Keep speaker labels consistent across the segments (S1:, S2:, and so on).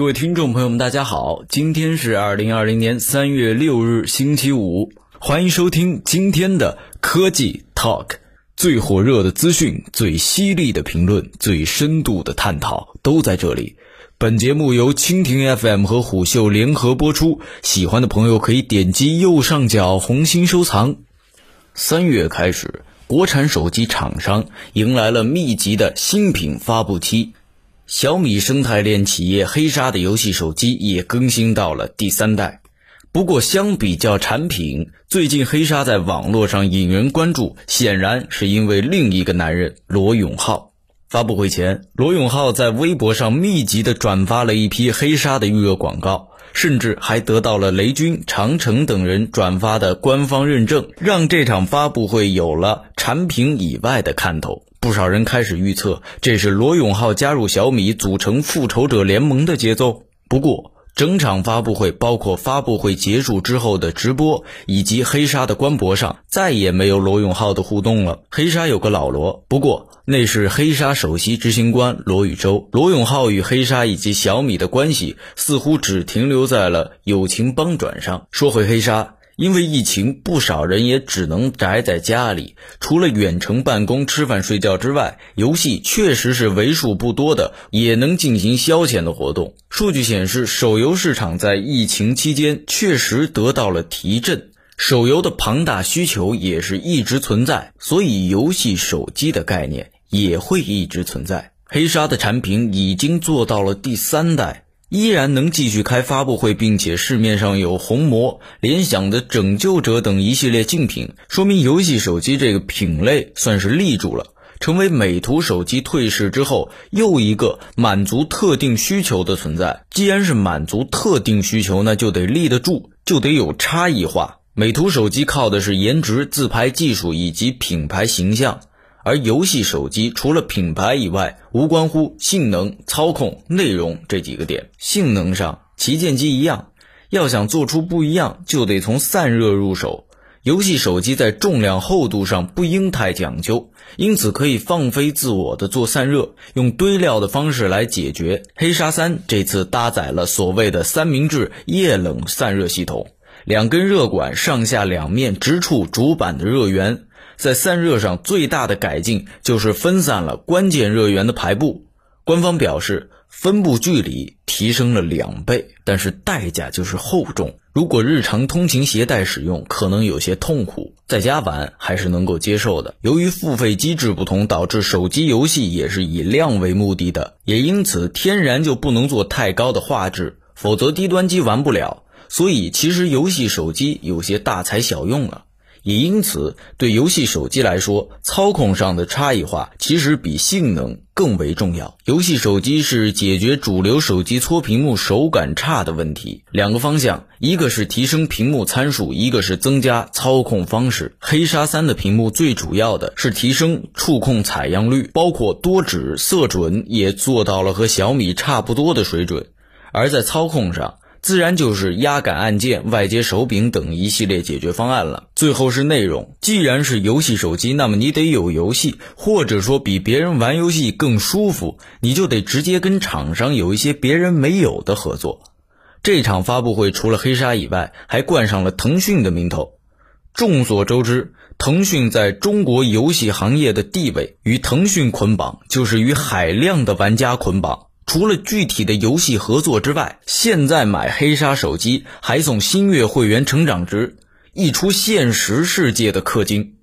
S1: 各位听众朋友们，大家好，今天是二零二零年三月六日，星期五，欢迎收听今天的科技 Talk。最火热的资讯、最犀利的评论、最深度的探讨都在这里。本节目由蜻蜓 FM 和虎嗅联合播出，喜欢的朋友可以点击右上角红心收藏。三月开始，国产手机厂商迎来了密集的新品发布期。小米生态链企业黑鲨的游戏手机也更新到了第三代。不过，相比较产品，最近黑鲨在网络上引人关注，显然是因为另一个男人罗永浩。发布会前，罗永浩在微博上密集的转发了一批黑鲨的预热广告，甚至还得到了雷军、长城等人转发的官方认证，让这场发布会有了产品以外的看头。不少人开始预测，这是罗永浩加入小米组成复仇者联盟的节奏。不过，整场发布会，包括发布会结束之后的直播，以及黑鲨的官博上，再也没有罗永浩的互动了。黑鲨有个老罗，不过那是黑鲨首席执行官罗宇洲。罗永浩与黑鲨以及小米的关系，似乎只停留在了友情帮转上。说回黑鲨。因为疫情，不少人也只能宅在家里。除了远程办公、吃饭、睡觉之外，游戏确实是为数不多的也能进行消遣的活动。数据显示，手游市场在疫情期间确实得到了提振，手游的庞大需求也是一直存在，所以游戏手机的概念也会一直存在。黑鲨的产品已经做到了第三代。依然能继续开发布会，并且市面上有红魔、联想的拯救者等一系列竞品，说明游戏手机这个品类算是立住了，成为美图手机退市之后又一个满足特定需求的存在。既然是满足特定需求，那就得立得住，就得有差异化。美图手机靠的是颜值、自拍技术以及品牌形象。而游戏手机除了品牌以外，无关乎性能、操控、内容这几个点。性能上，旗舰机一样，要想做出不一样，就得从散热入手。游戏手机在重量厚度上不应太讲究，因此可以放飞自我的做散热，用堆料的方式来解决。黑鲨三这次搭载了所谓的三明治液冷散热系统，两根热管上下两面直触主板的热源。在散热上最大的改进就是分散了关键热源的排布。官方表示，分布距离提升了两倍，但是代价就是厚重。如果日常通勤携带使用，可能有些痛苦；在家玩还是能够接受的。由于付费机制不同，导致手机游戏也是以量为目的的，也因此天然就不能做太高的画质，否则低端机玩不了。所以，其实游戏手机有些大材小用了。也因此，对游戏手机来说，操控上的差异化其实比性能更为重要。游戏手机是解决主流手机搓屏幕手感差的问题，两个方向，一个是提升屏幕参数，一个是增加操控方式。黑鲨三的屏幕最主要的是提升触控采样率，包括多指、色准也做到了和小米差不多的水准，而在操控上。自然就是压感按键、外接手柄等一系列解决方案了。最后是内容，既然是游戏手机，那么你得有游戏，或者说比别人玩游戏更舒服，你就得直接跟厂商有一些别人没有的合作。这场发布会除了黑鲨以外，还冠上了腾讯的名头。众所周知，腾讯在中国游戏行业的地位与腾讯捆绑，就是与海量的玩家捆绑。除了具体的游戏合作之外，现在买黑鲨手机还送新月会员成长值，一出现实世界的氪金。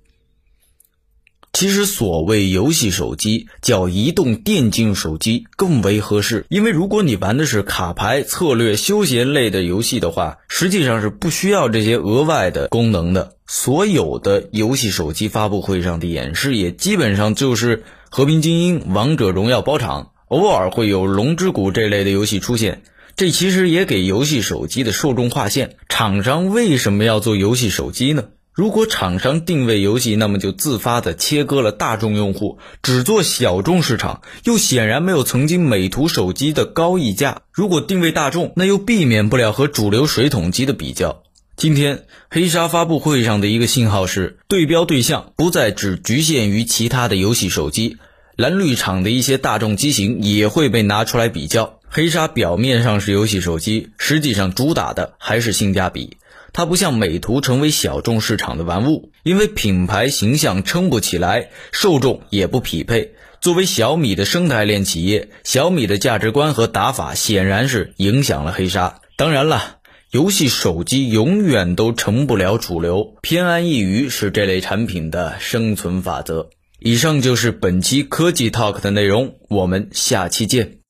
S1: 其实所谓游戏手机叫移动电竞手机更为合适，因为如果你玩的是卡牌、策略、休闲类的游戏的话，实际上是不需要这些额外的功能的。所有的游戏手机发布会上的演示也基本上就是《和平精英》《王者荣耀》包场。偶尔会有《龙之谷》这类的游戏出现，这其实也给游戏手机的受众划线。厂商为什么要做游戏手机呢？如果厂商定位游戏，那么就自发的切割了大众用户，只做小众市场，又显然没有曾经美图手机的高溢价。如果定位大众，那又避免不了和主流水桶机的比较。今天黑鲨发布会上的一个信号是，对标对象不再只局限于其他的游戏手机。蓝绿厂的一些大众机型也会被拿出来比较，黑鲨表面上是游戏手机，实际上主打的还是性价比。它不像美图成为小众市场的玩物，因为品牌形象撑不起来，受众也不匹配。作为小米的生态链企业，小米的价值观和打法显然是影响了黑鲨。当然了，游戏手机永远都成不了主流，偏安一隅是这类产品的生存法则。以上就是本期科技 Talk 的内容，我们下期见。